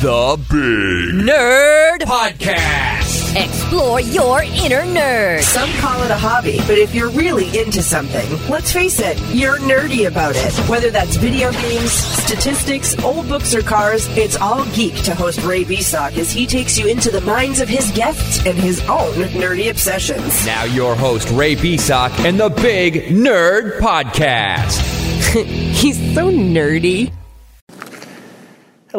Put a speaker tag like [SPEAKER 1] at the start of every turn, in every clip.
[SPEAKER 1] The Big
[SPEAKER 2] Nerd
[SPEAKER 1] Podcast.
[SPEAKER 2] Explore your inner nerd.
[SPEAKER 3] Some call it a hobby, but if you're really into something, let's face it, you're nerdy about it. Whether that's video games, statistics, old books, or cars, it's all geek to host Ray Beasock as he takes you into the minds of his guests and his own nerdy obsessions.
[SPEAKER 1] Now, your host, Ray Beasock, and the Big Nerd Podcast.
[SPEAKER 2] He's so nerdy.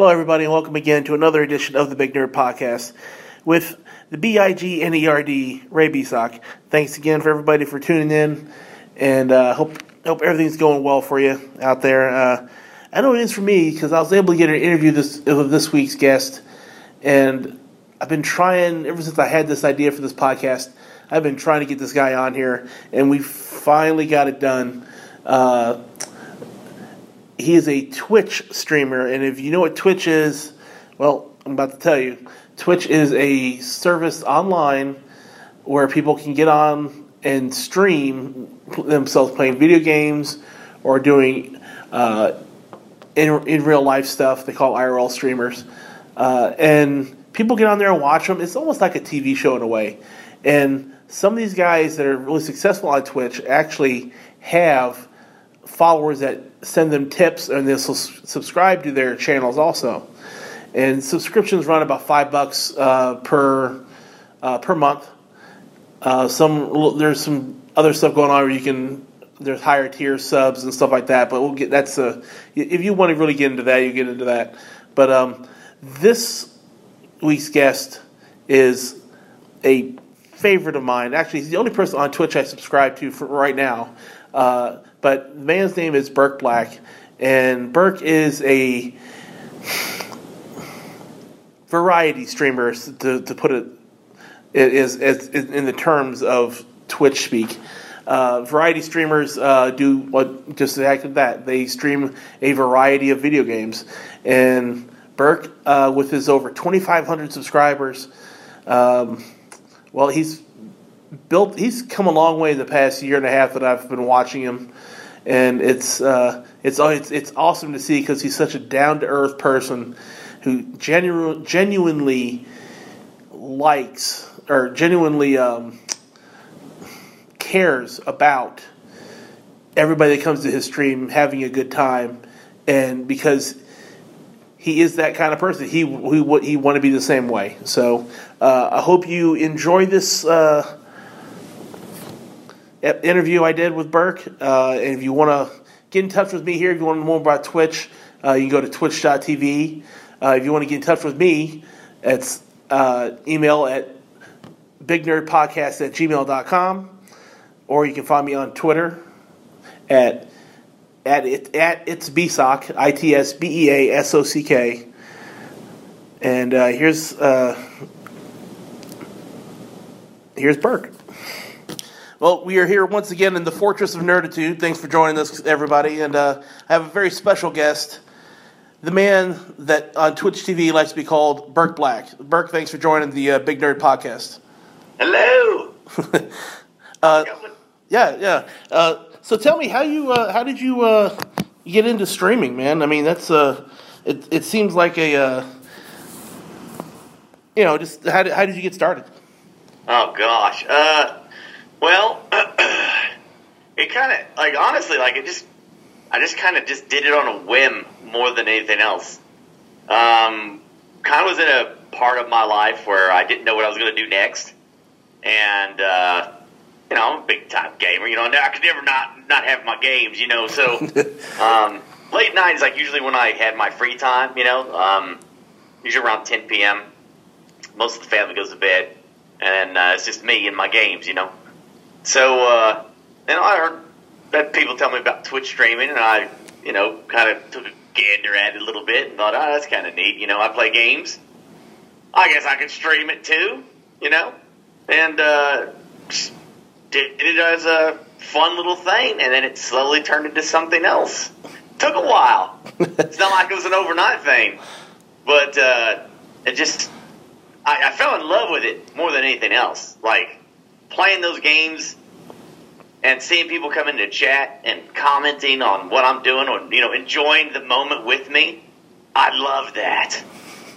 [SPEAKER 4] Hello, everybody, and welcome again to another edition of the Big Nerd Podcast with the B I G N E R D Ray Beasock. Thanks again for everybody for tuning in, and uh, hope hope everything's going well for you out there. Uh, I know it is for me because I was able to get an interview this of this week's guest, and I've been trying ever since I had this idea for this podcast. I've been trying to get this guy on here, and we finally got it done. Uh, he is a Twitch streamer, and if you know what Twitch is, well, I'm about to tell you. Twitch is a service online where people can get on and stream themselves playing video games or doing uh, in, in real life stuff. They call IRL streamers, uh, and people get on there and watch them. It's almost like a TV show in a way. And some of these guys that are really successful on Twitch actually have followers that send them tips and they'll subscribe to their channels also. And subscriptions run about five bucks uh, per uh, per month. Uh, some there's some other stuff going on where you can there's higher tier subs and stuff like that. But we'll get that's a if you want to really get into that, you get into that. But um, this week's guest is a favorite of mine. Actually, he's the only person on Twitch I subscribe to for right now. Uh, but the man's name is Burke Black, and Burke is a variety streamer, to, to put it, it is, in the terms of Twitch speak. Uh, variety streamers uh, do what just exactly that. They stream a variety of video games, and Burke, uh, with his over 2,500 subscribers, um, well, he's built. He's come a long way in the past year and a half that I've been watching him, and it's uh, it's it's it's awesome to see because he's such a down to earth person who genu- genuinely likes or genuinely um, cares about everybody that comes to his stream having a good time, and because he is that kind of person. He he he want to be the same way. So uh, I hope you enjoy this uh, interview I did with Burke. Uh, and if you want to get in touch with me here, if you want to know more about Twitch, uh, you can go to twitch.tv. Uh, if you want to get in touch with me, it's uh, email at bignerdpodcast at gmail.com. Or you can find me on Twitter at at it at it's bsock i t s b e a s o c k and uh, here's uh, here's Burke. Well, we are here once again in the Fortress of Nerditude. Thanks for joining us, everybody. And uh, I have a very special guest, the man that on Twitch TV likes to be called Burke Black. Burke, thanks for joining the uh, Big Nerd Podcast.
[SPEAKER 5] Hello.
[SPEAKER 4] uh, yeah, yeah. Uh, so tell me how you uh, how did you uh, get into streaming, man? I mean, that's uh, it. It seems like a uh, you know, just how did, how did you get started?
[SPEAKER 5] Oh gosh. Uh, well, it kind of like honestly, like it just, I just kind of just did it on a whim more than anything else. Um, kind of was in a part of my life where I didn't know what I was going to do next, and uh, you know, I'm a big time gamer. You know, I could never not not have my games. You know, so um, late night is like usually when I had my free time. You know, um, usually around 10 p.m. Most of the family goes to bed, and uh, it's just me and my games. You know. So, uh, and I heard that people tell me about Twitch streaming, and I, you know, kind of took a gander at it a little bit and thought, oh, that's kind of neat. You know, I play games. I guess I could stream it too, you know, and uh, did it as a fun little thing, and then it slowly turned into something else. Took a while. it's not like it was an overnight thing, but uh, it just I, I fell in love with it more than anything else. Like playing those games and seeing people come into chat and commenting on what I'm doing or you know enjoying the moment with me, I love that.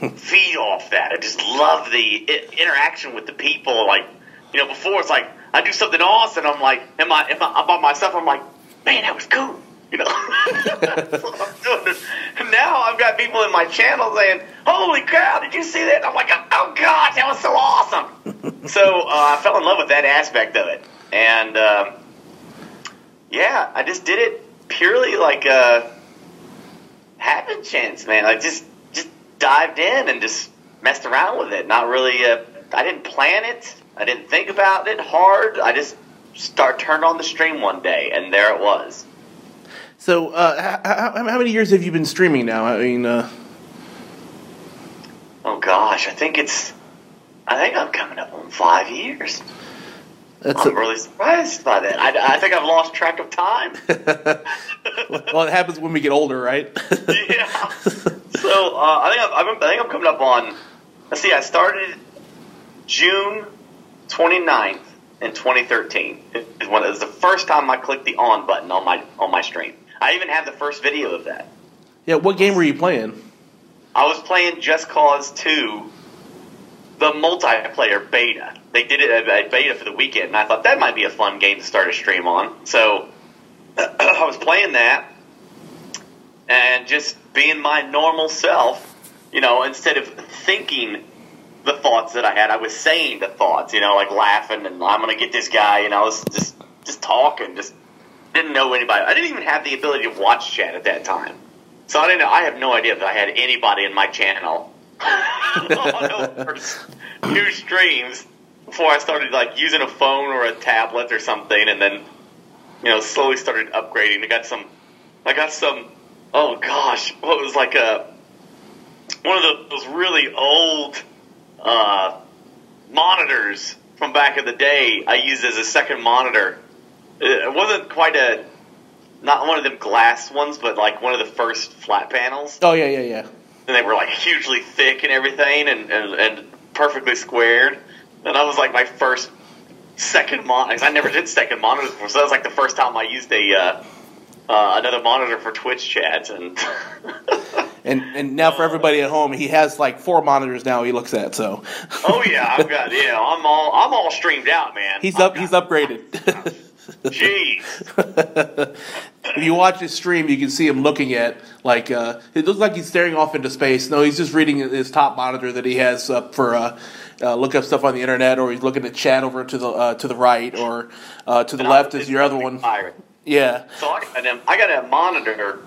[SPEAKER 5] feed off that. I just love the I- interaction with the people. Like, you know, before it's like I do something awesome. I'm like, am I? Am I? I'm by myself. I'm like, man, that was cool. You know. Now I've got people in my channel saying, "Holy cow, did you see that?" I'm like, "Oh gosh, that was so awesome!" so uh, I fell in love with that aspect of it, and um, yeah, I just did it purely like a happen chance, man. I just just dived in and just messed around with it. Not really. Uh, I didn't plan it. I didn't think about it hard. I just start turned on the stream one day, and there it was.
[SPEAKER 4] So, uh, how, how, how many years have you been streaming now? I mean, uh,
[SPEAKER 5] Oh gosh, I think it's. I think I'm coming up on five years.
[SPEAKER 4] that's
[SPEAKER 5] I'm
[SPEAKER 4] a,
[SPEAKER 5] really surprised by that. I, I think I've lost track of time.
[SPEAKER 4] well, it happens when we get older, right?
[SPEAKER 5] yeah. So uh, I think I'm, I'm, I think I'm coming up on. Let's see. I started June 29th in 2013. It is when it was the first time I clicked the on button on my on my stream. I even have the first video of that.
[SPEAKER 4] yeah. What game were you playing?
[SPEAKER 5] I was playing Just Cause 2, the multiplayer beta. They did it a, a beta for the weekend, and I thought that might be a fun game to start a stream on. So I was playing that and just being my normal self. You know, instead of thinking the thoughts that I had, I was saying the thoughts. You know, like laughing and I'm gonna get this guy. You know, I was just just talking, just didn't know anybody. I didn't even have the ability to watch chat at that time. So I didn't. I have no idea that I had anybody in my channel two streams before I started like using a phone or a tablet or something, and then you know slowly started upgrading. I got some. I got some. Oh gosh, what was like a one of those really old uh, monitors from back in the day. I used as a second monitor. It wasn't quite a not one of them glass ones, but like one of the first flat panels.
[SPEAKER 4] Oh yeah, yeah, yeah.
[SPEAKER 5] And they were like hugely thick and everything, and, and, and perfectly squared. And that was like my first second monitor. I never did second monitors before, so that was like the first time I used a uh, uh, another monitor for Twitch chats. And
[SPEAKER 4] And and now for everybody at home, he has like four monitors now. He looks at so
[SPEAKER 5] oh yeah, I've got yeah, I'm all I'm all streamed out, man.
[SPEAKER 4] he's up.
[SPEAKER 5] got-
[SPEAKER 4] He's upgraded.
[SPEAKER 5] Jeez.
[SPEAKER 4] if you watch his stream, you can see him looking at like uh, it looks like he's staring off into space. No, he's just reading his top monitor that he has up for uh, uh, look up stuff on the internet, or he's looking at chat over to the uh, to the right, or uh, to the left is your other one.
[SPEAKER 5] Pirate.
[SPEAKER 4] Yeah,
[SPEAKER 5] So I got, a, I got a monitor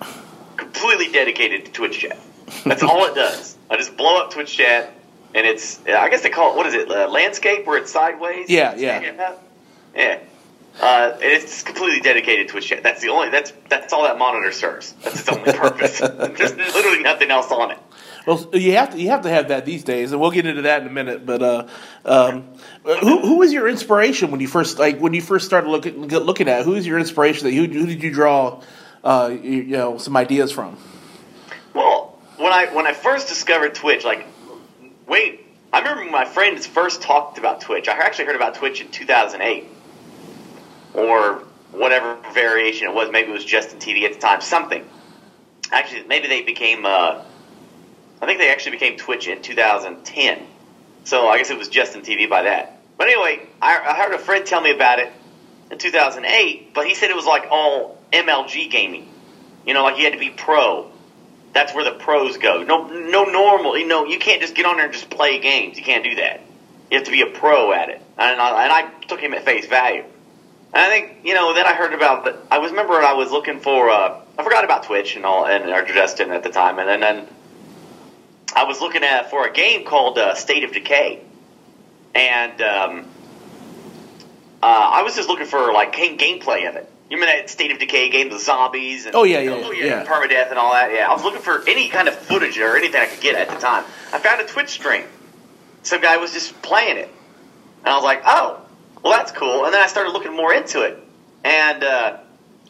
[SPEAKER 5] completely dedicated to Twitch chat. That's all it does. I just blow up Twitch chat, and it's I guess they call it what is it uh, landscape where it's sideways.
[SPEAKER 4] Yeah, yeah.
[SPEAKER 5] yeah. yeah. Uh, it's completely dedicated to Twitch chat. That's the only that's that's all that monitor serves. That's its only purpose. There's literally nothing else on it.
[SPEAKER 4] well, you have to you have to have that these days, and we'll get into that in a minute. But uh, um, who who was your inspiration when you first like when you first started looking looking at? Who was your inspiration? That who, who did you draw? Uh, you, you know, some ideas from.
[SPEAKER 5] Well, when I when I first discovered Twitch, like, wait, I remember when my friends first talked about Twitch. I actually heard about Twitch in 2008, or whatever variation it was. Maybe it was Justin TV at the time. Something. Actually, maybe they became. Uh, I think they actually became Twitch in 2010. So I guess it was Justin TV by that. But anyway, I, I heard a friend tell me about it in 2008, but he said it was like all MLG gaming. You know, like you had to be pro. That's where the pros go. No, no normal. You know, you can't just get on there and just play games. You can't do that. You have to be a pro at it. And I, and I took him at face value. And I think you know. Then I heard about the. I was remember I was looking for. Uh, I forgot about Twitch and all and or Justin at the time, and then, then I was looking at for a game called uh, State of Decay, and um, uh, I was just looking for like game, gameplay of it. You remember that State of Decay game, the zombies? And,
[SPEAKER 4] Oh, yeah, yeah,
[SPEAKER 5] oh,
[SPEAKER 4] yeah.
[SPEAKER 5] permadeath and all that. Yeah, I was looking for any kind of footage or anything I could get at the time. I found a Twitch stream. Some guy was just playing it, and I was like, oh, well, that's cool. And then I started looking more into it, and uh,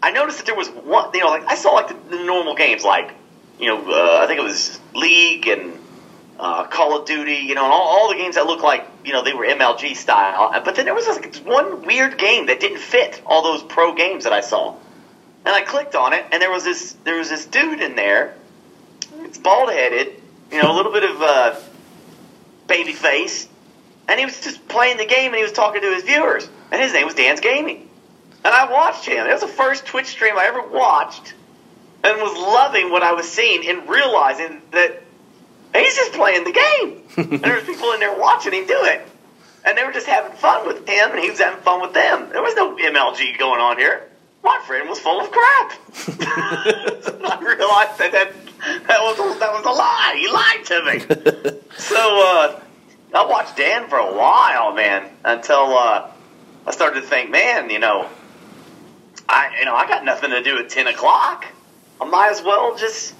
[SPEAKER 5] I noticed that there was one. You know, like I saw like the, the normal games, like you know, uh, I think it was League and uh, Call of Duty, you know, and all, all the games that looked like, you know, they were MLG style. Uh, But then there was this like, one weird game that didn't fit all those pro games that I saw. And I clicked on it, and there was this there was this dude in there. It's bald headed, you know, a little bit of uh, baby face, and he was just playing the game and he was talking to his viewers, and his name was DansGaming, and I watched him. It was the first Twitch stream I ever watched, and was loving what I was seeing and realizing that he's just playing the game, and there's people in there watching him do it, and they were just having fun with him, and he was having fun with them. There was no MLG going on here. My friend was full of crap. I realized that that, that was that was a lie. He lied to me. so uh, I watched Dan for a while, man, until uh, I started to think, man, you know, I you know I got nothing to do at ten o'clock. I might as well just,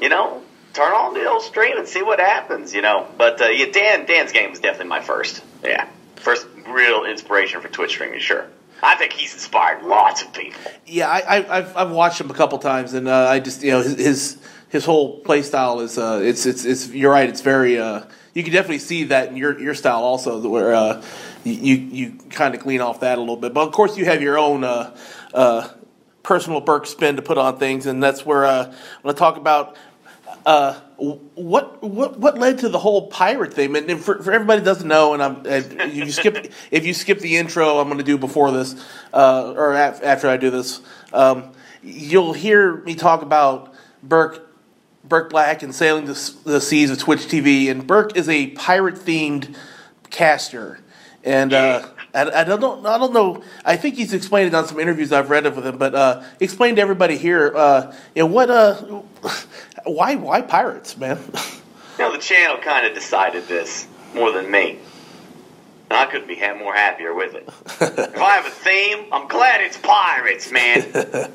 [SPEAKER 5] you know, turn on the old stream and see what happens, you know. But uh, yeah, Dan Dan's game was definitely my first, yeah, first real inspiration for Twitch streaming, sure. I think he's inspired lots of people.
[SPEAKER 4] Yeah, I, I've I've watched him a couple times, and uh, I just you know his his, his whole play style is uh, it's it's it's you're right. It's very uh, you can definitely see that in your your style also, where uh, you you kind of clean off that a little bit. But of course, you have your own uh, uh, personal Burke spin to put on things, and that's where uh, when I talk about uh, what what what led to the whole pirate thing? And for, for everybody doesn't know, and I'm if you skip if you skip the intro, I'm going to do before this uh, or af- after I do this, um, you'll hear me talk about Burke Burke Black and sailing the, the seas of Twitch TV. And Burke is a pirate themed caster, and uh, I, I don't know. I don't know. I think he's explained it on some interviews I've read of him. But uh, explain to everybody here, uh, you know, what, uh, why, why pirates, man?
[SPEAKER 5] You know, the channel kind of decided this more than me. And I couldn't be ha- more happier with it. if I have a theme, I'm glad it's pirates, man.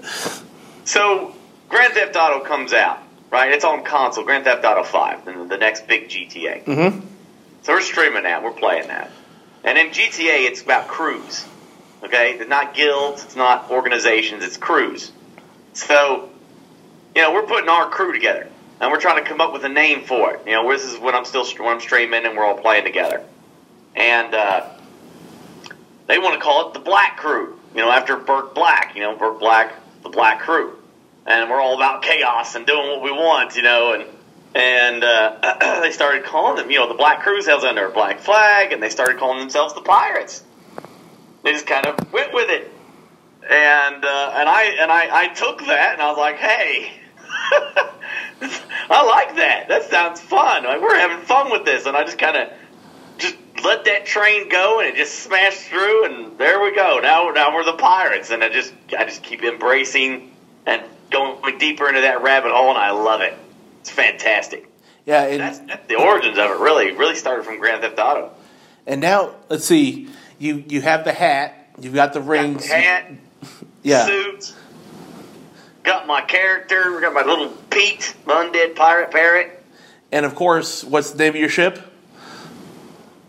[SPEAKER 5] so, Grand Theft Auto comes out, right? It's on console, Grand Theft Auto 5, the, the next big GTA.
[SPEAKER 4] mm-hmm.
[SPEAKER 5] So we're streaming that, we're playing that. And in GTA, it's about crews. Okay? It's not guilds, it's not organizations, it's crews. So, you know, we're putting our crew together. And we're trying to come up with a name for it. You know, this is when I'm still when I'm streaming and we're all playing together. And uh, they want to call it the Black Crew. You know, after Burke Black. You know, Burke Black, the Black Crew. And we're all about chaos and doing what we want. You know, and and uh, they started calling them. You know, the Black Crew sails under a black flag, and they started calling themselves the Pirates. They just kind of went with it. And uh, and I and I, I took that and I was like, hey. I like that. That sounds fun. Like we're having fun with this, and I just kind of just let that train go, and it just smashed through, and there we go. Now, now we're the pirates, and I just, I just keep embracing and going deeper into that rabbit hole, and I love it. It's fantastic.
[SPEAKER 4] Yeah, and,
[SPEAKER 5] That's, that's the origins of it. Really, really started from Grand Theft Auto.
[SPEAKER 4] and now let's see. You you have the hat. You've got the rings.
[SPEAKER 5] Hat,
[SPEAKER 4] yeah.
[SPEAKER 5] suits. Got my character. Got my little Pete, undead pirate parrot,
[SPEAKER 4] And of course, what's the name of your ship?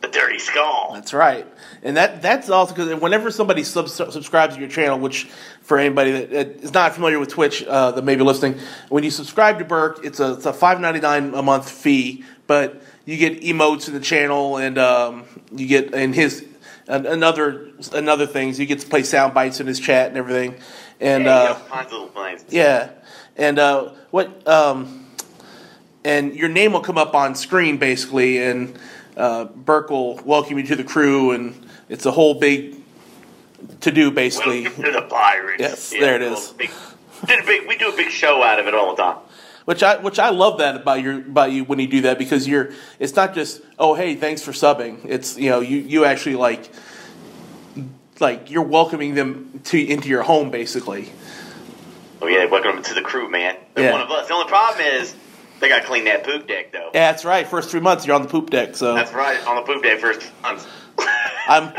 [SPEAKER 5] the Dirty Skull.
[SPEAKER 4] That's right. And that that's also because whenever somebody sub- subscribes to your channel, which for anybody that is not familiar with Twitch uh, that may be listening, when you subscribe to Burke, it's a it's a five ninety nine a month fee, but you get emotes in the channel, and um, you get in his and another another things. You get to play sound bites in his chat and everything, and
[SPEAKER 5] yeah,
[SPEAKER 4] uh,
[SPEAKER 5] you got kinds of little things.
[SPEAKER 4] yeah, and uh, what um, and your name will come up on screen basically, and uh, Burke will welcome you to the crew, and it's a whole big to do basically.
[SPEAKER 5] Welcome to the Pirates.
[SPEAKER 4] Yes, there it is.
[SPEAKER 5] Big, did a big, we do a big show out of it all the time.
[SPEAKER 4] Which I which I love that about your about you when you do that because you're it's not just oh hey thanks for subbing it's you know you you actually like like you're welcoming them to into your home basically
[SPEAKER 5] Oh yeah, welcome to the crew, man. They're
[SPEAKER 4] Yeah.
[SPEAKER 5] one of us. The only problem is they got to clean that poop deck though.
[SPEAKER 4] yeah that's right first three months you're on the poop deck so
[SPEAKER 5] That's right, on the poop deck first month.
[SPEAKER 4] I'm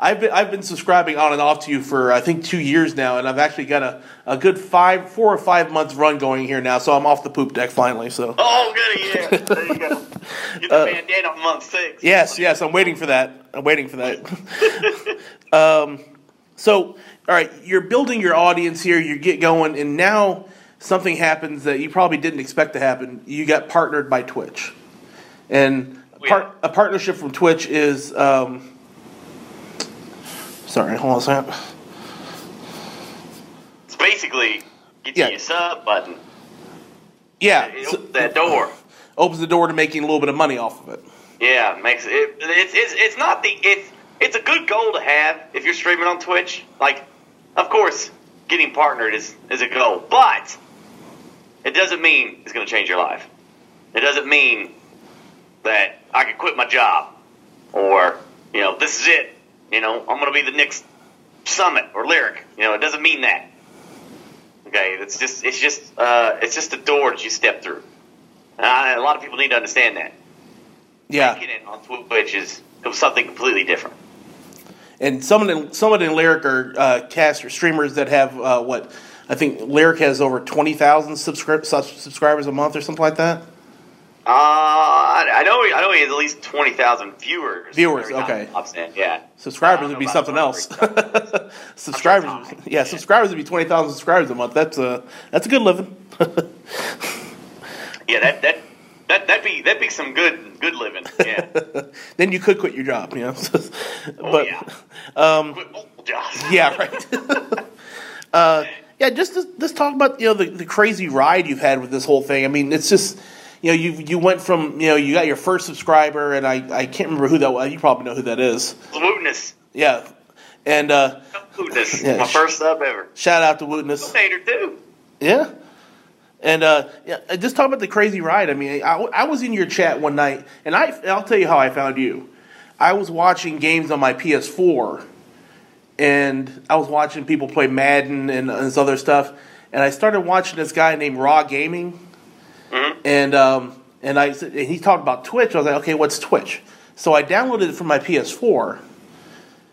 [SPEAKER 4] I've been I've been subscribing on and off to you for I think two years now, and I've actually got a, a good five four or five months run going here now. So I'm off the poop deck finally. So
[SPEAKER 5] oh, good, yeah. There you go. Get the bandana on month six.
[SPEAKER 4] Uh, yes, yes, I'm waiting for that. I'm waiting for that. um, so all right, you're building your audience here. You get going, and now something happens that you probably didn't expect to happen. You got partnered by Twitch, and a, part, a partnership from Twitch is. Um, sorry, hold on a second.
[SPEAKER 5] It's basically get
[SPEAKER 4] Yeah.
[SPEAKER 5] to your sub button.
[SPEAKER 4] Yeah.
[SPEAKER 5] It
[SPEAKER 4] so-
[SPEAKER 5] opens that door.
[SPEAKER 4] opens the door to making a little bit of money off of it.
[SPEAKER 5] Yeah, makes it. It's it's it's not the it's it's a good goal to have if you're streaming on Twitch. Like, of course, getting partnered is is a goal, but it doesn't mean it's going to change your life. It doesn't mean that I can quit my job or you know this is it. You know, I'm going to be the next Summit or Lirik. You know, it doesn't mean that. Okay, it's just it's just uh, it's just a door that you step through. I, a lot of people need to understand that.
[SPEAKER 4] Yeah,
[SPEAKER 5] Making it on Twitch is something completely different.
[SPEAKER 4] and someone in, someone in Lirik are uh, cast or streamers that have uh, what I think Lirik has over twenty thousand subscri- subscribers a month or something like that.
[SPEAKER 5] Uh, I know. I know he has at least twenty thousand viewers.
[SPEAKER 4] Viewers, okay.
[SPEAKER 5] he pops in, Yeah.
[SPEAKER 4] Subscribers would be something else. subscribers,
[SPEAKER 5] talking.
[SPEAKER 4] yeah, subscribers would be twenty thousand subscribers a month. That's a that's a good living.
[SPEAKER 5] yeah, that that that that'd be that'd be some good good living. Yeah.
[SPEAKER 4] then you could quit your job, you know.
[SPEAKER 5] Oh,
[SPEAKER 4] but
[SPEAKER 5] yeah.
[SPEAKER 4] um,
[SPEAKER 5] Quit multiple jobs.
[SPEAKER 4] yeah, right. uh, yeah, just let's talk about you know the, the crazy ride you've had with this whole thing. I mean, it's just you know you you went from you know you got your first subscriber, and I I can't remember who that was. You probably know who that is.
[SPEAKER 5] Wootness.
[SPEAKER 4] Yeah, and uh,
[SPEAKER 5] Wootness.
[SPEAKER 4] Yeah,
[SPEAKER 5] My first sub ever.
[SPEAKER 4] shout out to Wootness.
[SPEAKER 5] Donator too.
[SPEAKER 4] Yeah. And uh, yeah, just talk about the crazy ride. I mean, I, I was in your chat one night, and I, I'll tell you how I found you. I was watching games on my PS4, and I was watching people play Madden and, and this other stuff, and I started watching this guy named Raw Gaming, and um, and I and he talked about Twitch. I was like, okay, what's Twitch? So I downloaded it from my PS4,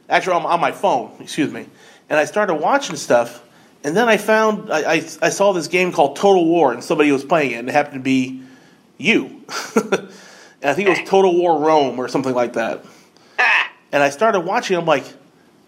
[SPEAKER 4] actually on, on my phone, excuse me, and I started watching stuff. And then I found I, I, I saw this game called Total War, and somebody was playing it, and it happened to be you. and I think it was Total War Rome or something like that.
[SPEAKER 5] Ah.
[SPEAKER 4] And I started watching. I'm like,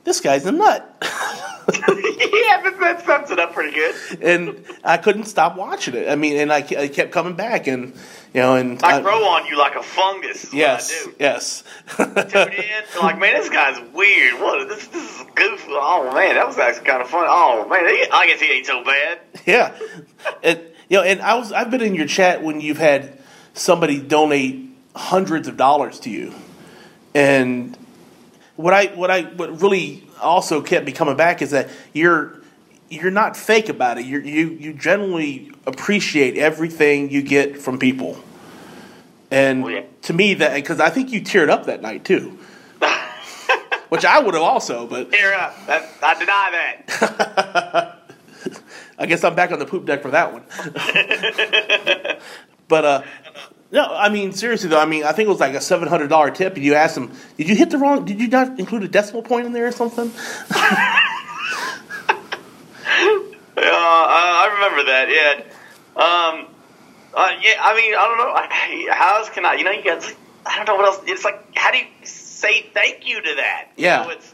[SPEAKER 4] this guy's a nut,
[SPEAKER 5] yeah, that, that sums it up pretty good.
[SPEAKER 4] and I couldn't stop watching it. I mean, and I, I kept coming back, and you know, and
[SPEAKER 5] I
[SPEAKER 4] I-
[SPEAKER 5] grow on you like a fungus. Is
[SPEAKER 4] yes,
[SPEAKER 5] What I do.
[SPEAKER 4] yes,
[SPEAKER 5] Tune in. Like, man, this guy's weird. What? This, this is goofy. Oh man, that was actually kind of fun. Oh man, I guess he ain't so bad.
[SPEAKER 4] yeah. And you know, and I was I've been in your chat when you've had somebody donate hundreds of dollars to you, and what I what I what really also kept me coming back is that you're you're not fake about it. You're, you you generally appreciate everything you get from people, and
[SPEAKER 5] Oh, yeah.
[SPEAKER 4] to me that because I think you teared up that night too, which I would have also, but
[SPEAKER 5] Here up. That, I deny that.
[SPEAKER 4] I guess I'm back on the poop deck for that one. but uh, no, I mean seriously though. I mean, I think it was like a seven hundred dollar tip, and you asked him, "Did you hit the wrong? Did you not include a decimal point in there or something?"
[SPEAKER 5] Uh, I remember that. Yeah. Um. Uh, yeah. I mean, I don't know. I- How else can I? You know, you guys. I don't know what else. It's like, how do you say thank you to that? You
[SPEAKER 4] Yeah.
[SPEAKER 5] know, it's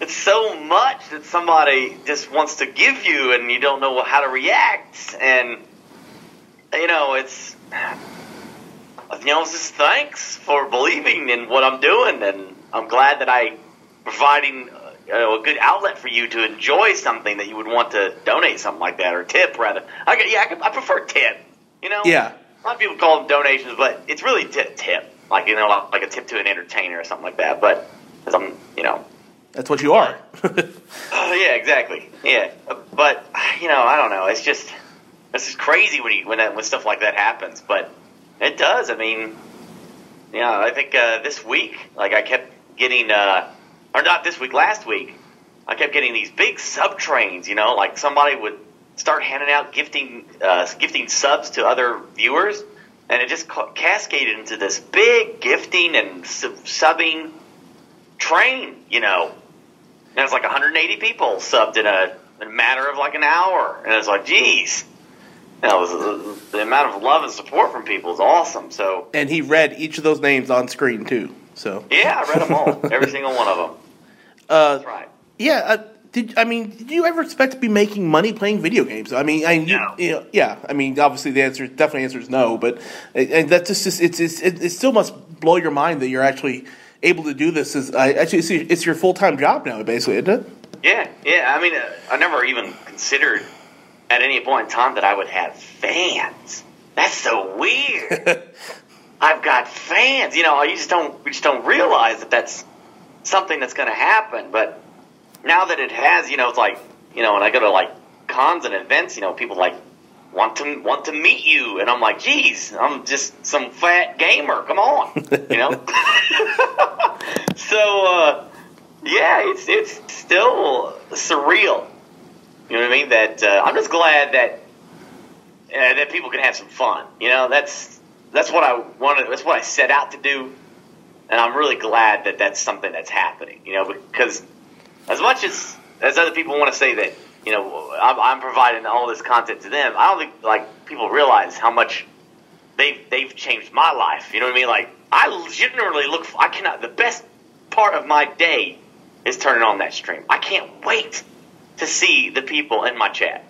[SPEAKER 5] it's so much that somebody just wants to give you, and you don't know how to react, and you know, it's you know, just thanks for believing in what I'm doing, and I'm glad that I providing uh, you know, a good outlet for you to enjoy something that you would want to donate something like that or tip rather. I could- yeah, I, could, I prefer tip. You know,
[SPEAKER 4] Yeah.
[SPEAKER 5] A lot of people call them donations, but it's really tip tip, like you know, like, a tip to an entertainer or something like that. But as I'm, you know,
[SPEAKER 4] That's what you are.
[SPEAKER 5] Oh, yeah, exactly. Yeah, Uh, but you know, I don't know. It's just it's just crazy when you when that when stuff like that happens. But it does. I mean, yeah, I think uh, this week, like I kept getting, uh, or not this week, last week, I kept getting these big sub trains. You know, like somebody would start handing out gifting uh, gifting subs to other viewers, and it just ca- cascaded into this big gifting and sub- subbing train. You know. And it was like 180 people subbed in a, in a matter of like an hour. And it was like, geez. You know, was, the amount of love and support from people is awesome. So,
[SPEAKER 4] and he read each of those names on screen too. So
[SPEAKER 5] yeah, I read them all. Every single one of them.
[SPEAKER 4] uh,
[SPEAKER 5] That's right.
[SPEAKER 4] yeah. Uh, did I mean? Did you ever expect to be making money playing video games? I mean, I
[SPEAKER 5] No.
[SPEAKER 4] you know, yeah. I mean, obviously the answer definitely answer is no. But and that's just, just it's, it's it, it still must blow your mind that you're actually able to do this. Is I actually it's, it's your full time job now, basically, isn't it?
[SPEAKER 5] Yeah, yeah. I mean, uh, I never even considered at any point in time that I would have fans. that's so weird. I've got fans. You know, you just don't you just don't realize that that's something that's going to happen. But now that it has, you know, it's like you know, when I go to like cons and events, you know, people like want to want to meet you, and I'm like, geez, I'm just some fat gamer. Come on, you know. so uh, yeah, it's it's still surreal. You know what I mean? That uh, I'm just glad that uh, that people can have some fun. You know, that's that's what I wanted. That's what I set out to do, and I'm really glad that that's something that's happening. You know, because as much as as other people want to say that you know I'm, I'm providing all this content to them, I don't think like people realize how much they've they've changed my life. You know what I mean? Like I generally look. I cannot. The best part of my day is turning on that stream. I can't wait to see the people in my chat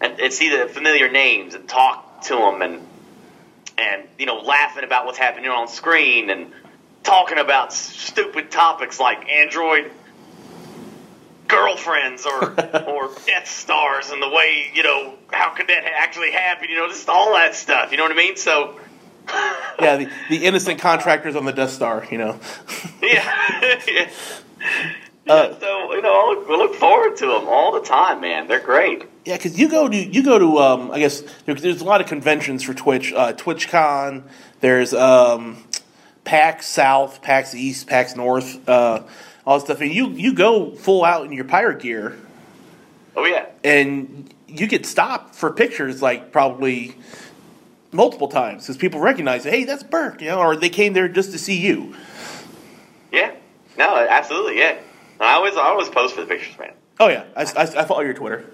[SPEAKER 5] and, and see the familiar names and talk to them and and you know laughing about what's happening on screen and talking about stupid topics like Android girlfriends or or Death Stars and the way you know how could that actually happen? You know, just all that stuff. You know what I mean? So
[SPEAKER 4] yeah, the, the innocent contractors on the Death Star, you know.
[SPEAKER 5] yeah. yeah. Uh, so you know, I look, I look forward to them all the time, man. They're great.
[SPEAKER 4] Yeah, because you go to you go to um, I guess there, there's a lot of conventions for Twitch. Uh, TwitchCon. There's um, PAX South, PAX East, PAX North, uh, all that stuff. And you you go full out in your pirate gear.
[SPEAKER 5] Oh yeah.
[SPEAKER 4] And you get stopped for pictures like probably multiple times because people recognize, hey, that's Burke, you know, or they came there just to see you.
[SPEAKER 5] Yeah. No, absolutely, yeah. I always I always post for the pictures, man.
[SPEAKER 4] Oh yeah, I, I, I follow your Twitter.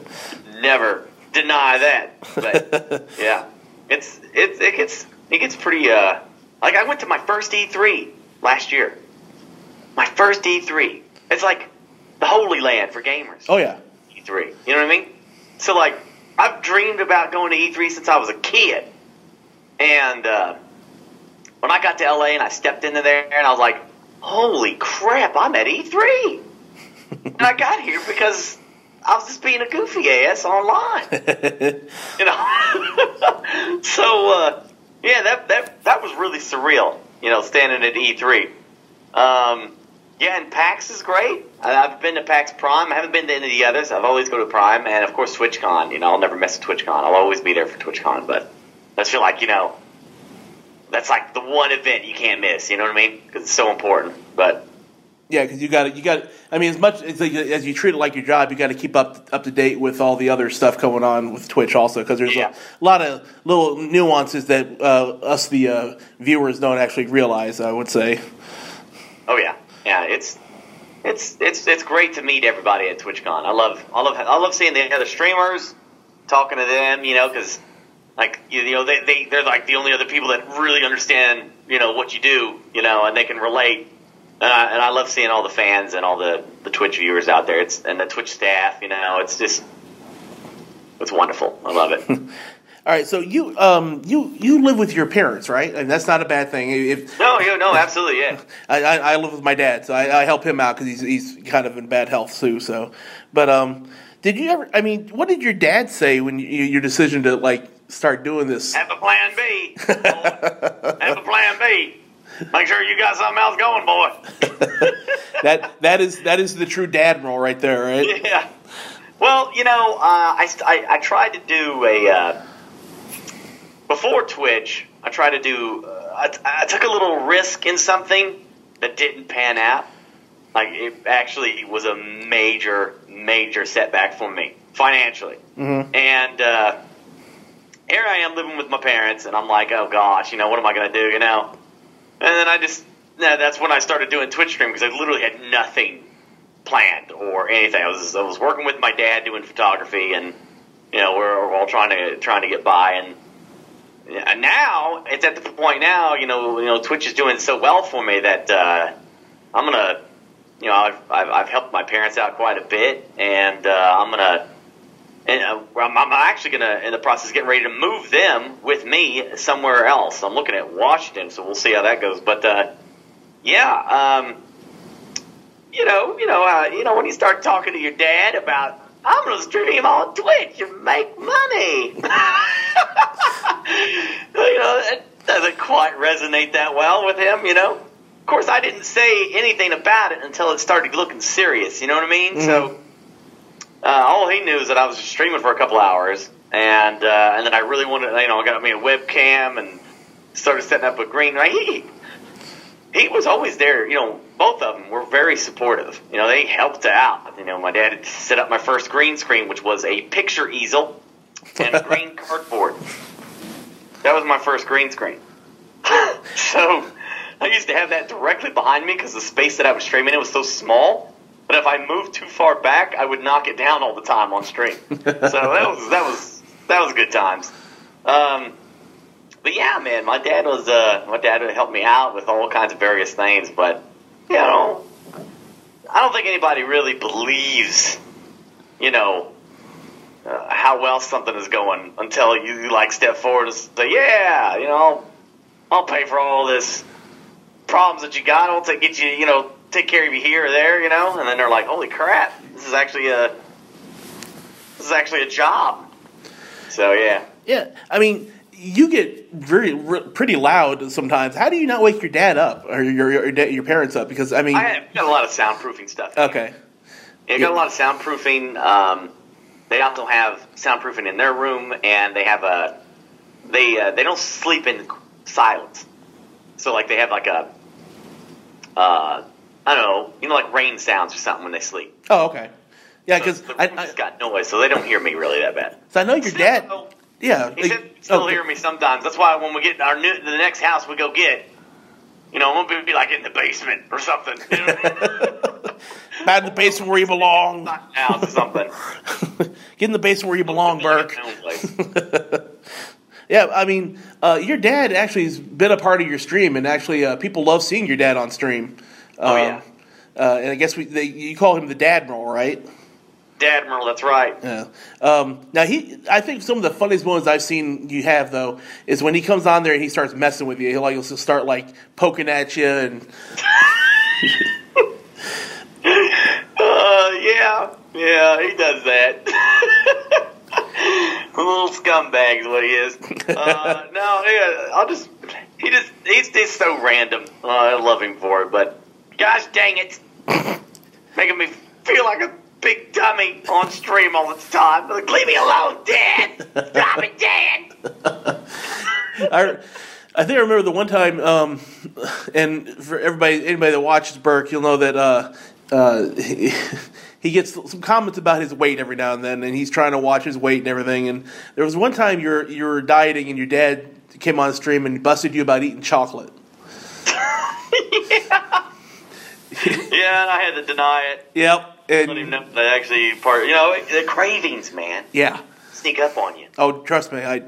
[SPEAKER 5] Never deny that, but yeah, it's it's it gets it gets pretty. Uh, like I went to my first E3 last year. My first E3. It's like the holy land for gamers.
[SPEAKER 4] Oh yeah,
[SPEAKER 5] E3. You know what I mean? So like I've dreamed about going to E3 since I was a kid, and uh, when I got to LA and I stepped into there and I was like holy crap, I'm at E3. and I got here because I was just being a goofy ass online. you know? so, uh, yeah, that, that, that was really surreal, you know, standing at E3. Um, yeah, and PAX is great. I've been to PAX Prime. I haven't been to any of the others. I've always go to Prime, and of course TwitchCon. You know, I'll never miss a TwitchCon. I'll always be there for TwitchCon. But I feel like you know, that's like the one event you can't miss. You know what I mean? Because it's so important. But
[SPEAKER 4] yeah, because you got to you got. I mean, as much as, as you treat it like your job, you got to keep up up to date with all the other stuff going on with Twitch also. Because there's
[SPEAKER 5] Yeah.
[SPEAKER 4] a lot of little nuances that uh, us the uh, viewers don't actually realize. I would say.
[SPEAKER 5] oh yeah, yeah, it's it's it's it's great to meet everybody at TwitchCon. I love I love I love seeing the other streamers, talking to them. You know, because like you, know they they they're like the only other people that really understand you know what you do. You know, and they can relate. Uh, and I love seeing all the fans and all the, the Twitch viewers out there. It's and the Twitch staff. You know, it's just it's wonderful. I love it.
[SPEAKER 4] All right, so you um you you live with your parents, right? And that's not a bad thing. If
[SPEAKER 5] no, you no, absolutely, yeah.
[SPEAKER 4] I, I, I live with my dad, so I, I help him out because he's he's kind of in bad health too. So, but um, did you ever? I mean, what did your dad say when you, your decision to like start doing this?
[SPEAKER 5] Have a plan B. Have a plan B. Make sure you got something else going, boy.
[SPEAKER 4] that that is that is the true dad role right there, right?
[SPEAKER 5] Yeah. Well, you know, uh, I, I I tried to do a uh, before Twitch. I tried to do. Uh, I, I took a little risk in something that didn't pan out. Like it actually was a major, major setback for me financially.
[SPEAKER 4] Mm-hmm.
[SPEAKER 5] And uh, here I am living with my parents, and I'm like, oh gosh, you know, what am I to do? You know. And then I just, yeah, that's when I started doing Twitch stream because I literally had nothing planned or anything. I was I was working with my dad doing photography, and you know we're, we're all trying to trying to get by. And, and now it's at the point now, you know, you know Twitch is doing so well for me that uh, I'm gonna, you know, I've, I've I've helped my parents out quite a bit, and uh, I'm gonna. And uh, I'm, I'm actually gonna, in the process, getting ready to move them with me somewhere else. I'm looking at Washington, so we'll see how that goes. But uh, yeah, um, you know, you know, uh, you know, when you start talking to your dad about I'm gonna stream on Twitch and make money. you know, it doesn't quite resonate that well with him. You know, of course, I didn't say anything about it until it started looking serious. You know what I mean? So, uh, all he knew is that I was streaming for a couple hours, and uh, and then I really wanted, you know, I got me a webcam and started setting up a green. Like, he he was always there. You know, both of them were very supportive. You know, they helped out. You know, my dad had set up my first green screen, which was a picture easel and a green cardboard. That was my first green screen. so I used to have that directly behind me because the space that I was streaming in was so small. But if I moved too far back, I would knock it down all the time on stream. so that was that was that was good times. Um, but yeah, man, my dad was uh, my dad would help me out with all kinds of various things. But you know, I don't think anybody really believes, you know, uh, how well something is going until you like step forward and say, "Yeah, you know, I'll pay for all this problems that you got. I'll take get you, you know, take care of you here or there, you know." And then they're like, "Holy crap, this is actually a this is actually a job." So yeah,
[SPEAKER 4] Yeah, I mean, you get very r- pretty loud sometimes. How do you not wake your dad up or your your, your, parents up? Because I mean,
[SPEAKER 5] I have got a lot of soundproofing stuff.
[SPEAKER 4] okay,
[SPEAKER 5] Yeah, got a lot of soundproofing. Um, they also have soundproofing in their room, and they have a they uh, they don't sleep in silence. So like they have like a uh, I don't know, you know, like rain sounds or something when they sleep.
[SPEAKER 4] oh okay, yeah, because
[SPEAKER 5] the
[SPEAKER 4] I, I,
[SPEAKER 5] just got noise, so they don't hear me really that bad.
[SPEAKER 4] so I know your dad.
[SPEAKER 5] Still,
[SPEAKER 4] Yeah,
[SPEAKER 5] He
[SPEAKER 4] like-
[SPEAKER 5] said still
[SPEAKER 4] oh,
[SPEAKER 5] hear me sometimes. That's why when we get our new the next house we go get, you know, I'm gonna be like in the basement or something.
[SPEAKER 4] Back in the basement where you belong.
[SPEAKER 5] house or something.
[SPEAKER 4] Get in the basement where you belong, Burke.
[SPEAKER 5] Like a known place.
[SPEAKER 4] Yeah, I mean, uh, your dad actually has been a part of your stream, and actually, uh, people love seeing your dad on stream.
[SPEAKER 5] Oh,
[SPEAKER 4] Um,
[SPEAKER 5] yeah.
[SPEAKER 4] Uh, and I guess we, they, you call him the Dadmiral, right?
[SPEAKER 5] Dadmiral, that's right.
[SPEAKER 4] Yeah. Um, now he, I think some of the funniest moments I've seen you have though is when he comes on there and he starts messing with you. He'll like he'll start like poking at you and
[SPEAKER 5] Uh, yeah, yeah, he does that. A little scumbag is what he is. Uh, no, yeah, I'll just, he just, he's just so random. Uh, I love him for it, but gosh dang it. Making me feel like a big dummy on stream all the time. Like, leave me alone, Dad! Stop it, Dad!
[SPEAKER 4] I, I think I remember the one time, um, and for everybody, anybody that watches Burke, you'll know that uh, uh, he, he gets some comments about his weight every now and then, and he's trying to watch his weight and everything. And there was one time you're you were dieting, and your dad came on stream and busted you about eating chocolate.
[SPEAKER 5] Yeah, and I had to deny it.
[SPEAKER 4] Yep,
[SPEAKER 5] I don't even
[SPEAKER 4] and
[SPEAKER 5] know if actually part, you know, the cravings, man.
[SPEAKER 4] yeah.
[SPEAKER 5] Sneak up on you.
[SPEAKER 4] Oh, trust me, I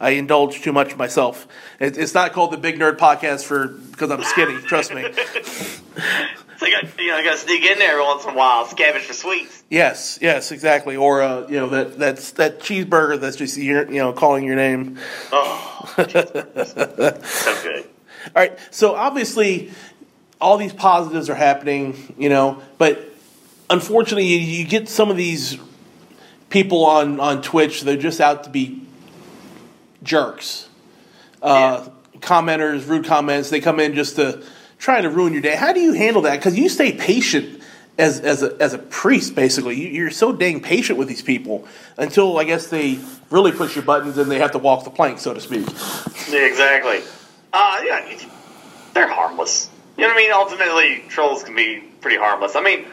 [SPEAKER 4] I indulge too much myself. It, it's not called the Big Nerd Podcast for because I'm skinny. Trust me.
[SPEAKER 5] So you got, you know, you got to sneak in there every once in a while, scavenge for sweets.
[SPEAKER 4] Yes, yes, exactly. Or uh, you know that that's that cheeseburger that's just your, you know calling your name.
[SPEAKER 5] Oh, so good.
[SPEAKER 4] All right. So obviously, all these positives are happening, you know, but unfortunately, you, you get some of these people on on Twitch. They're just out to be jerks, uh, commenters, rude comments. They come in just to try to ruin your day. How do you handle that? Because you stay patient. As, as, a, as a priest, basically, you, you're so dang patient with these people until I guess they really push your buttons and they have to walk the plank, so to speak.
[SPEAKER 5] Exactly. Uh, yeah, they're harmless. You know what I mean? Ultimately, trolls can be pretty harmless. I mean,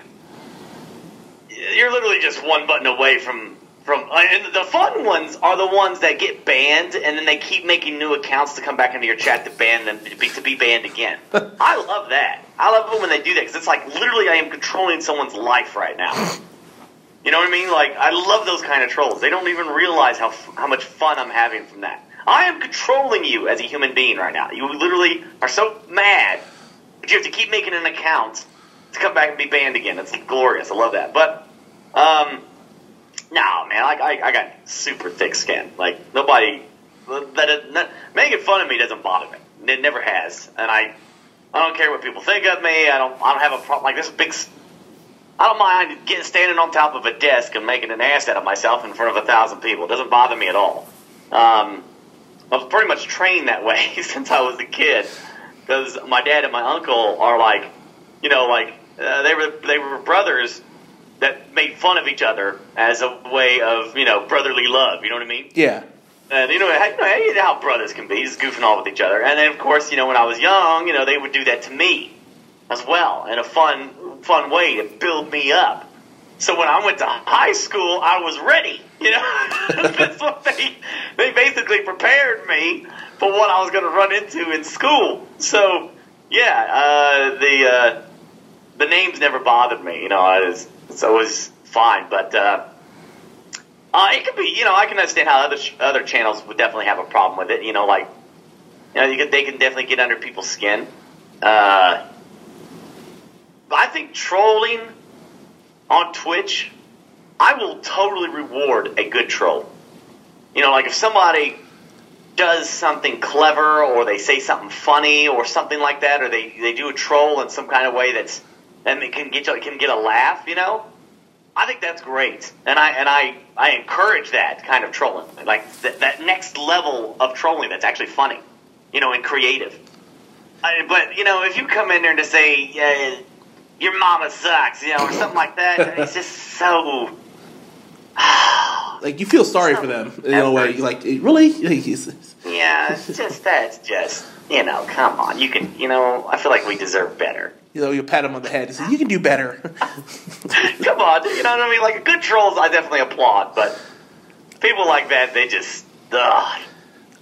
[SPEAKER 5] you're literally just one button away from from. And the fun ones are the ones that get banned, and then they keep making new accounts to come back into your chat to ban them to be, to be banned again. I love that. I love it when they do that because it's like literally I am controlling someone's life right now. You know what I mean? Like I love those kind of trolls. They don't even realize how how much fun I'm having from that. I am controlling you as a human being right now. You literally are so mad, but you have to keep making an account to come back and be banned again. It's glorious. I love that. But um, no, man, I, I, I got super thick skin. Like nobody that is, not, making fun of me doesn't bother me. It never has, and I I don't care what people think of me. I don't I don't have a problem. Like this is big I don't mind getting standing on top of a desk and making an ass out of myself in front of a thousand people. It doesn't bother me at all. Um, I was pretty much trained that way since I was a kid because my dad and my uncle are like, you know, like uh, they were they were brothers that made fun of each other as a way of you know brotherly love. You know what I mean?
[SPEAKER 4] Yeah.
[SPEAKER 5] And you know, how- you know, you know how brothers can be, just goofing off with each other. And then, of course, you know, when I was young, you know, they would do that to me as well in a fun, fun way to build me up. So when I went to high school, I was ready. You know, that's what they they basically prepared me for what I was going to run into in school. So yeah, uh, the uh, the names never bothered me. You know, I was, it's always fine, but. Uh, uh, it could be, you know, I can understand how other other channels would definitely have a problem with it. You know, like, you know, you could, they can definitely get under people's skin. Uh, I think trolling on Twitch, I will totally reward a good troll. You know, like if somebody does something clever or they say something funny or something like that, or they, they do a troll in some kind of way that's and it can get you, can get a laugh. You know, I think that's great, and I and I I encourage that kind of trolling, like th- that next level of trolling that's actually funny, you know, and creative. I, but you know, if you come in there to say yeah, your mama sucks, you know, or something like that, it's just so.
[SPEAKER 4] Ah, Like you feel sorry for them in a way. Like really,
[SPEAKER 5] Yeah, it's just that's just you know, come on, you can you know, I feel like we deserve better.
[SPEAKER 4] you know, you pat him on the head and say, "You can do better."
[SPEAKER 5] Come on, you know what I mean? Like good trolls, I definitely applaud, but people like that, they just ugh,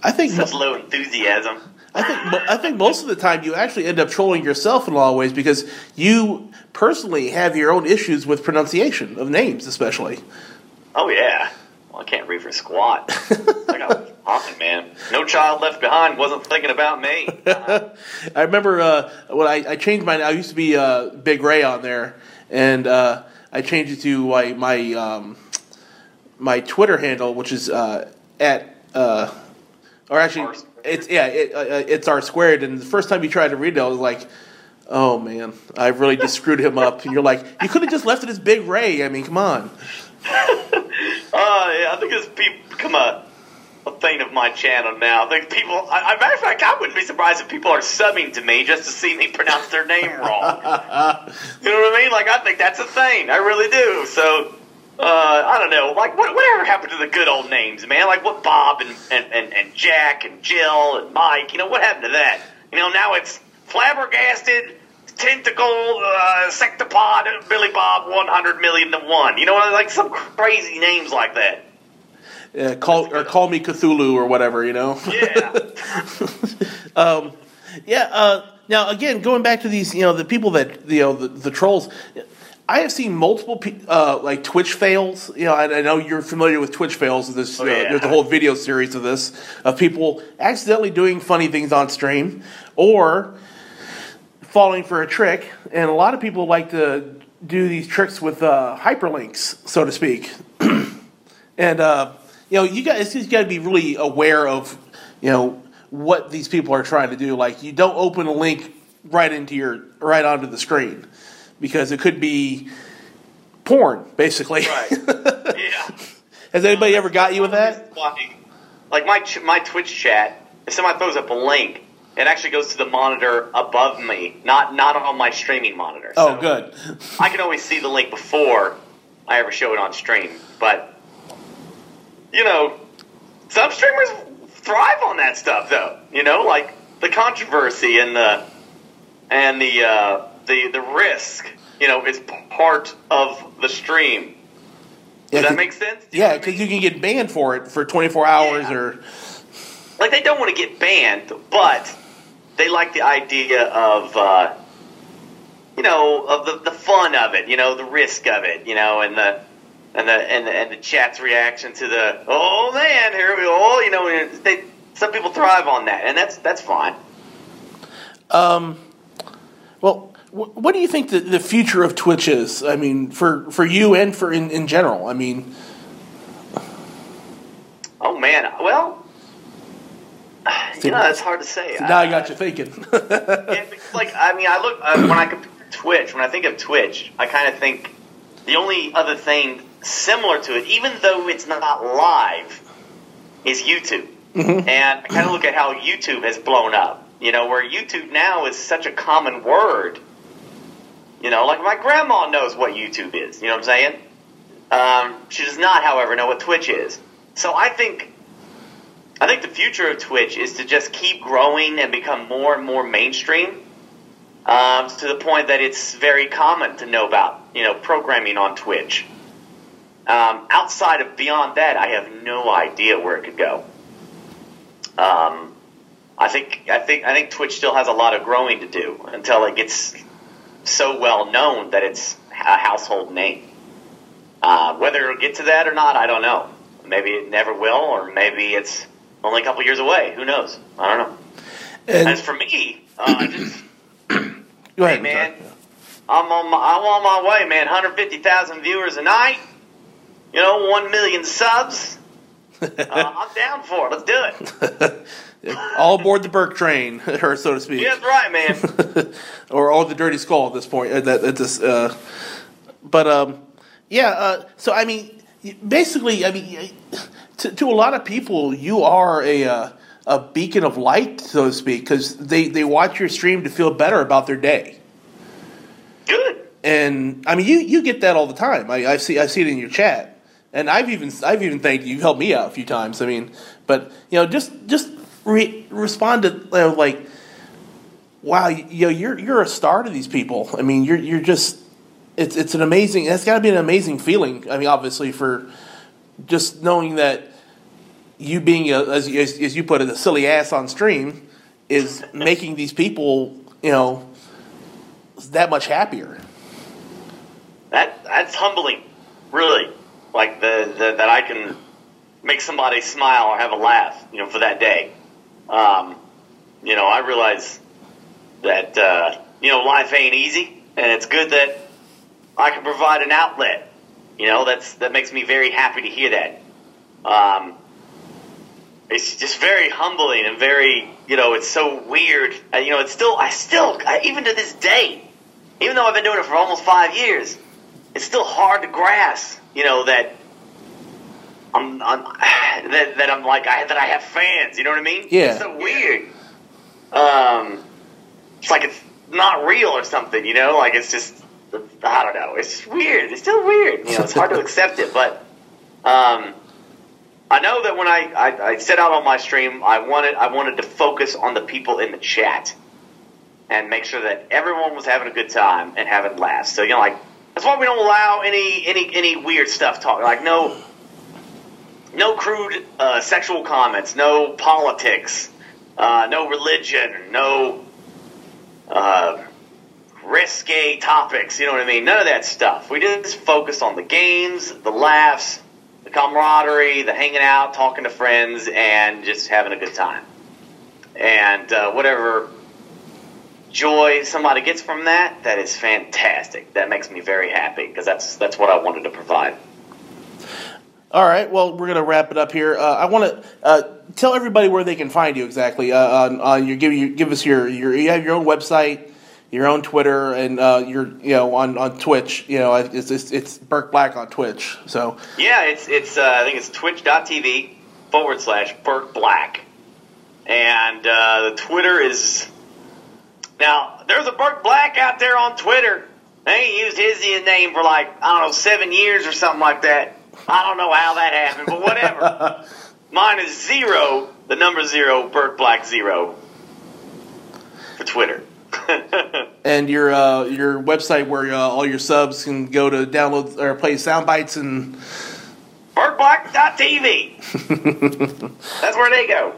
[SPEAKER 4] I think
[SPEAKER 5] such low enthusiasm.
[SPEAKER 4] I think I think most of the time you actually end up trolling yourself in a lot of ways because you personally have your own issues with pronunciation of names, especially.
[SPEAKER 5] Oh yeah, well I can't read for squat. I got talking, man. No child left behind wasn't thinking about me.
[SPEAKER 4] I remember uh, when I, I changed my. I used to be uh, Big Ray on there, and uh, I changed it to my my um, my Twitter handle, which is uh, at uh, or actually it's yeah it, uh, it's R squared. And the first time you tried to read it, I was like. Oh man, I really just screwed him up. And you're like, you could have just left it as Big Ray. I mean, come on.
[SPEAKER 5] Uh, yeah, I think it's become a, a thing of my channel now. I think people, I, I, matter of fact, I wouldn't be surprised if people are subbing to me just to see me pronounce their name wrong. you know what I mean? Like, I think that's a thing. I really do. So, uh, I don't know. Like, what, whatever happened to the good old names, man? Like, what Bob and, and, and, and Jack and Jill and Mike, you know, what happened to that? You know, now it's flabbergasted, tentacle, uh, sectopod, Billy Bob, 100 million to one. You know, like some crazy names like that.
[SPEAKER 4] Uh, call or call me Cthulhu or whatever, you know.
[SPEAKER 5] Yeah.
[SPEAKER 4] Yeah. Uh, now, again, going back to these, you know, the people that you know the, the trolls. I have seen multiple pe- uh, like Twitch fails. You know, I, I know you're familiar with Twitch fails. This
[SPEAKER 5] Oh,
[SPEAKER 4] uh, there's a whole video series of this of people accidentally doing funny things on stream or falling for a trick. And a lot of people like to do these tricks with uh, hyperlinks, so to speak. and uh, you know, you guys you got to be really aware of you know what these people are trying to do. Like, you don't open a link right into your right onto the screen because it could be porn, basically.
[SPEAKER 5] Right. yeah.
[SPEAKER 4] Has anybody ever got you with that?
[SPEAKER 5] Like, like my ch- my Twitch chat, if somebody throws up a link, it actually goes to the monitor above me, not not on my streaming monitor.
[SPEAKER 4] Oh, good.
[SPEAKER 5] I can always see the link before I ever show it on stream. But you know, some streamers thrive on that stuff, though. You know, like the controversy and the and the uh, the the risk. You know, is part of the stream. Does
[SPEAKER 4] Yeah,
[SPEAKER 5] that make sense? Do
[SPEAKER 4] Yeah,
[SPEAKER 5] know what I
[SPEAKER 4] because
[SPEAKER 5] mean?
[SPEAKER 4] you can get banned for it for 24 hours
[SPEAKER 5] Yeah.
[SPEAKER 4] or.
[SPEAKER 5] like they don't want to get banned, but they like the idea of uh, you know of the, the fun of it, you know, the risk of it, you know, and the and the and the, and the chat's reaction to the oh man, here we go, you know, they some people thrive on that, and that's that's fine.
[SPEAKER 4] Um, Well, wh- what do you think the, the future of Twitch is? I mean, for, for you and for in, in general. I mean,
[SPEAKER 5] Oh man, well, you know, that's hard to say.
[SPEAKER 4] now I got you thinking.
[SPEAKER 5] Yeah, like I mean, I look uh, when I compare Twitch. When I think of Twitch, I kind of think the only other thing similar to it, even though it's not live, is YouTube. And I kind of look at how YouTube has blown up. You know, where YouTube now is such a common word. You know, like my grandma knows what YouTube is. You know what I'm saying? Um, she does not, however, know what Twitch is. So I think, I future of Twitch is to just keep growing and become more and more mainstream, um, to the point that it's very common to know about, you know, programming on Twitch. Um, outside of beyond that, I have no idea where it could go. Um, I think I think I think Twitch still has a lot of growing to do until it gets so well known that it's a household name. Uh, whether it'll get to that or not, I don't know. Maybe it never will, or maybe it's only a couple years away. Who knows? I don't know.
[SPEAKER 4] And
[SPEAKER 5] As for me, uh, just
[SPEAKER 4] go ahead,
[SPEAKER 5] Hey, man. I'm on my I'm on my way, man. 150,000 viewers a night. You know, one million subs. Uh, I'm down for it. Let's do it.
[SPEAKER 4] All aboard the Burke train, or so to speak.
[SPEAKER 5] Yeah, that's right, man.
[SPEAKER 4] or all the dirty skull at this point. That at this, uh, but um, yeah. Uh, so I mean, basically, I mean, to, to a lot of people, you are a uh, a beacon of light, so to speak, because they they watch your stream to feel better about their day.
[SPEAKER 5] Good.
[SPEAKER 4] And I mean, you you get that all the time. I, I see I see it in your chat, and I've even I've even thanked you. You've helped me out a few times. I mean, but you know, just just re- respond to you know, like, wow, you know, you're you're a star to these people. I mean, you're you're just it's it's an amazing. That's got to be an amazing feeling. I mean, obviously for just knowing that you being a, as, as you put it, a silly ass on stream is making these people you know that much happier.
[SPEAKER 5] That that's humbling, really. Like the, the that I can make somebody smile or have a laugh, you know, for that day. Um, you know, I realize that uh, you know life ain't easy, and it's good that I can provide an outlet. You know, that's that makes me very happy to hear that. Um, it's just very humbling and very, you know, it's so weird. Uh, you know, it's still, I still, I, even to this day, even though I've been doing it for almost five years, it's still hard to grasp, you know, that I'm, I'm that, that I'm like, I, that I have fans, you know what I mean?
[SPEAKER 4] Yeah.
[SPEAKER 5] It's so weird. Um, it's like it's not real or something, you know, like it's just, I don't know, it's weird. It's still weird, you know, it's hard to accept it, but, um, I know that when I, I, I set out on my stream, I wanted I wanted to focus on the people in the chat and make sure that everyone was having a good time and having laughs. So you know, like that's why we don't allow any any any weird stuff talk. Like no no crude uh, sexual comments, no politics, uh, no religion, no uh, risque topics. You know what I mean? None of that stuff. We just focus on the games, the laughs camaraderie, the hanging out, talking to friends, and just having a good time. And uh, whatever joy somebody gets from that, that is fantastic. That makes me very happy because that's that's what I wanted to provide.
[SPEAKER 4] All right. Well, we're gonna wrap it up here. Uh, I want to uh, tell everybody where they can find you exactly. Uh, on, on give you give us your your you have your own website, your own Twitter, and uh, your you know on, on Twitch. You know it's, it's it's Burke Black on Twitch. So
[SPEAKER 5] Yeah, it's it's uh, I think it's twitch.tv forward slash Burke Black, and uh, the Twitter is now there's a Burke Black out there on Twitter. They ain't used his name for like I don't know seven years or something like that. I don't know how that happened, but whatever. Mine is zero, the number zero, Burke Black zero for Twitter.
[SPEAKER 4] And your uh, your website where uh, all your subs can go to download or play sound bites and
[SPEAKER 5] BurkeBlack.tv. That's where they go.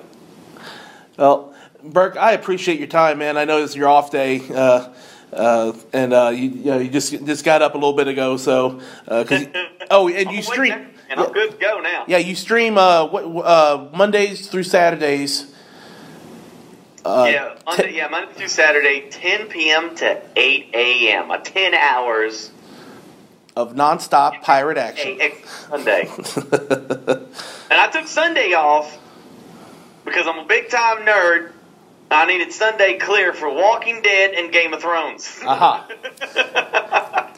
[SPEAKER 4] well, Burke, I appreciate your time, man. I know it's your off day. Uh, uh, and uh, you, you, know, you just just got up a little bit ago, so uh 'cause oh, and you stream,
[SPEAKER 5] and I'm good to go now.
[SPEAKER 4] yeah, you stream uh, what, uh, Mondays through Saturdays. Uh,
[SPEAKER 5] yeah, Monday, yeah, Monday through Saturday, 10 p.m. to 8 a.m. A 10 hours
[SPEAKER 4] of nonstop pirate action.
[SPEAKER 5] Sunday. and I took Sunday off because I'm a big time nerd. I needed Sunday clear for Walking Dead and Game of Thrones.
[SPEAKER 4] Aha.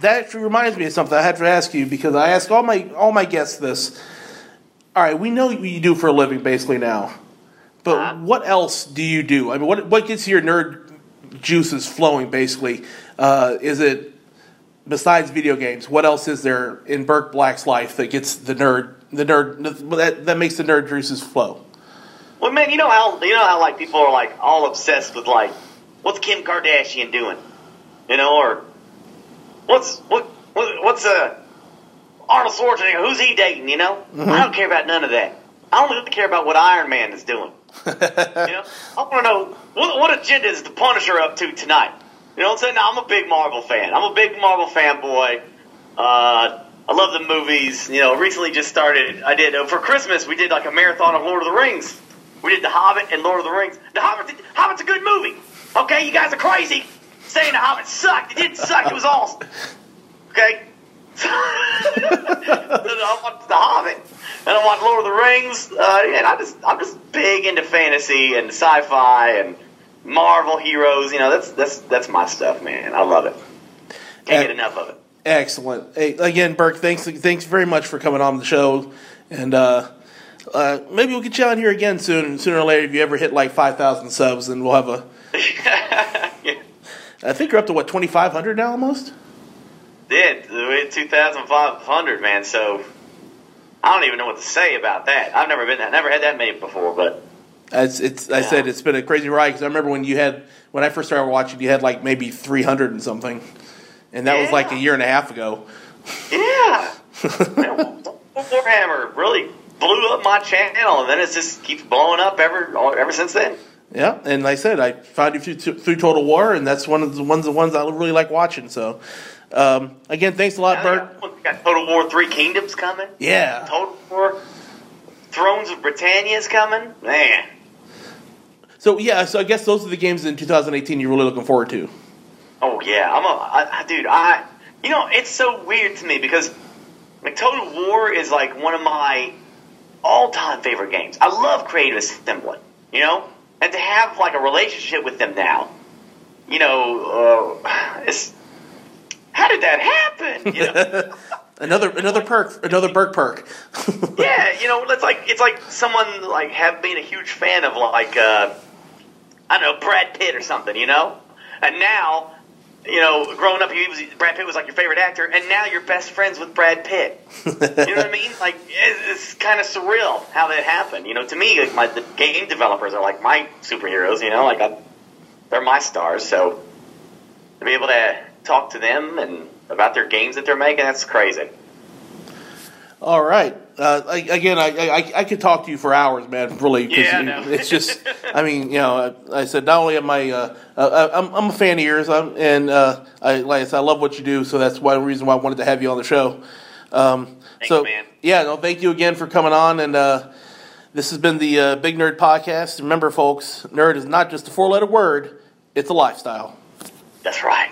[SPEAKER 4] that actually reminds me of something I had to ask you because I ask all my all my guests this. All right, we know what you do for a living basically now, but what else do you do? I mean, what what gets your nerd juices flowing? Basically, uh, is it besides video games? What else is there in Burke Black's life that gets the nerd the nerd that that makes the nerd juices flow?
[SPEAKER 5] Well, man, you know how you know how like people are like all obsessed with like, what's Kim Kardashian doing? You know, or what's what, what what's uh Arnold Schwarzenegger? Who's he dating? You know, I don't care about none of that. I only care about what Iron Man is doing. you know, I want to know what, what agenda is the Punisher up to tonight. You know what I'm saying? Now, I'm a big Marvel fan. I'm a big Marvel fanboy. Uh, I love the movies. You know, recently just started. I did uh, for Christmas. We did like a marathon of Lord of the Rings. We did The Hobbit and Lord of the Rings. The Hobbit, Hobbit's a good movie. Okay, you guys are crazy saying The Hobbit sucked. It didn't suck. It was awesome. Okay. I watched The Hobbit and I watched Lord of the Rings. Uh, and I just I'm just big into fantasy and sci-fi and Marvel heroes. You know, that's that's that's my stuff, man. I love it. Can't get enough of it.
[SPEAKER 4] Excellent. Hey, again, Burke, thanks thanks very much for coming on the show, and uh, uh, maybe we'll get you on here again soon. Sooner or later, if you ever hit like five thousand subs, then we'll have a.
[SPEAKER 5] Yeah.
[SPEAKER 4] I think you're up to what twenty five hundred now, almost.
[SPEAKER 5] Did we had 2,500, man. So I don't even know what to say about that. I've never been, I never had that many before, but
[SPEAKER 4] It's, it's I said it's been a crazy ride because I remember when you had when I first started watching, you had like maybe three hundred and something, and that was like a year and a half ago.
[SPEAKER 5] yeah, Man, Warhammer really blew up my channel, and then it just keeps blowing up ever ever since then.
[SPEAKER 4] Yeah, and like I said, I found you through, through Total War, and that's one of the ones the ones I really like watching. So, um, again, thanks a lot,
[SPEAKER 5] Burke. got, got Total War Three Kingdoms coming.
[SPEAKER 4] Yeah,
[SPEAKER 5] Total War Thrones of Britannia is coming. Man,
[SPEAKER 4] So yeah, so I guess those are the games in 2018 you're really looking forward to.
[SPEAKER 5] Oh yeah, I'm a I, I, dude. I you know it's so weird to me because like Total War is like one of my all-time favorite games. I love Creative Assembly, you know, and to have like a relationship with them now, you know, uh, it's how did that happen? You know?
[SPEAKER 4] Another another perk, another Burke perk.
[SPEAKER 5] yeah, you know, it's like it's like someone like have been a huge fan of like uh, I don't know Brad Pitt or something, you know, and now. You know, growing up, he was Brad Pitt was like your favorite actor, and now you're best friends with Brad Pitt. You know what I mean? Like it- it's kind of surreal how that happened. You know, to me, like my the game developers are like my superheroes. You know, like I, they're my stars. So to be able to talk to them and about their games that they're making, that's crazy.
[SPEAKER 4] All right. Uh, I, again, I, I I could talk to you for hours, man. Really,
[SPEAKER 5] Yeah, I
[SPEAKER 4] you-
[SPEAKER 5] know.
[SPEAKER 4] it's just. I mean, you know, I, I said not only am I, uh, uh, I'm, I'm a fan of yours, I'm, and uh, I like I said, I love what you do, so that's one reason why I wanted to have you on the show. Um,
[SPEAKER 5] Thanks,
[SPEAKER 4] so,
[SPEAKER 5] man.
[SPEAKER 4] yeah, no, thank you again for coming on, and uh, this has been the uh, Big Nerd Podcast. Remember, folks, nerd is not just a four-letter word; it's a lifestyle.
[SPEAKER 5] That's right.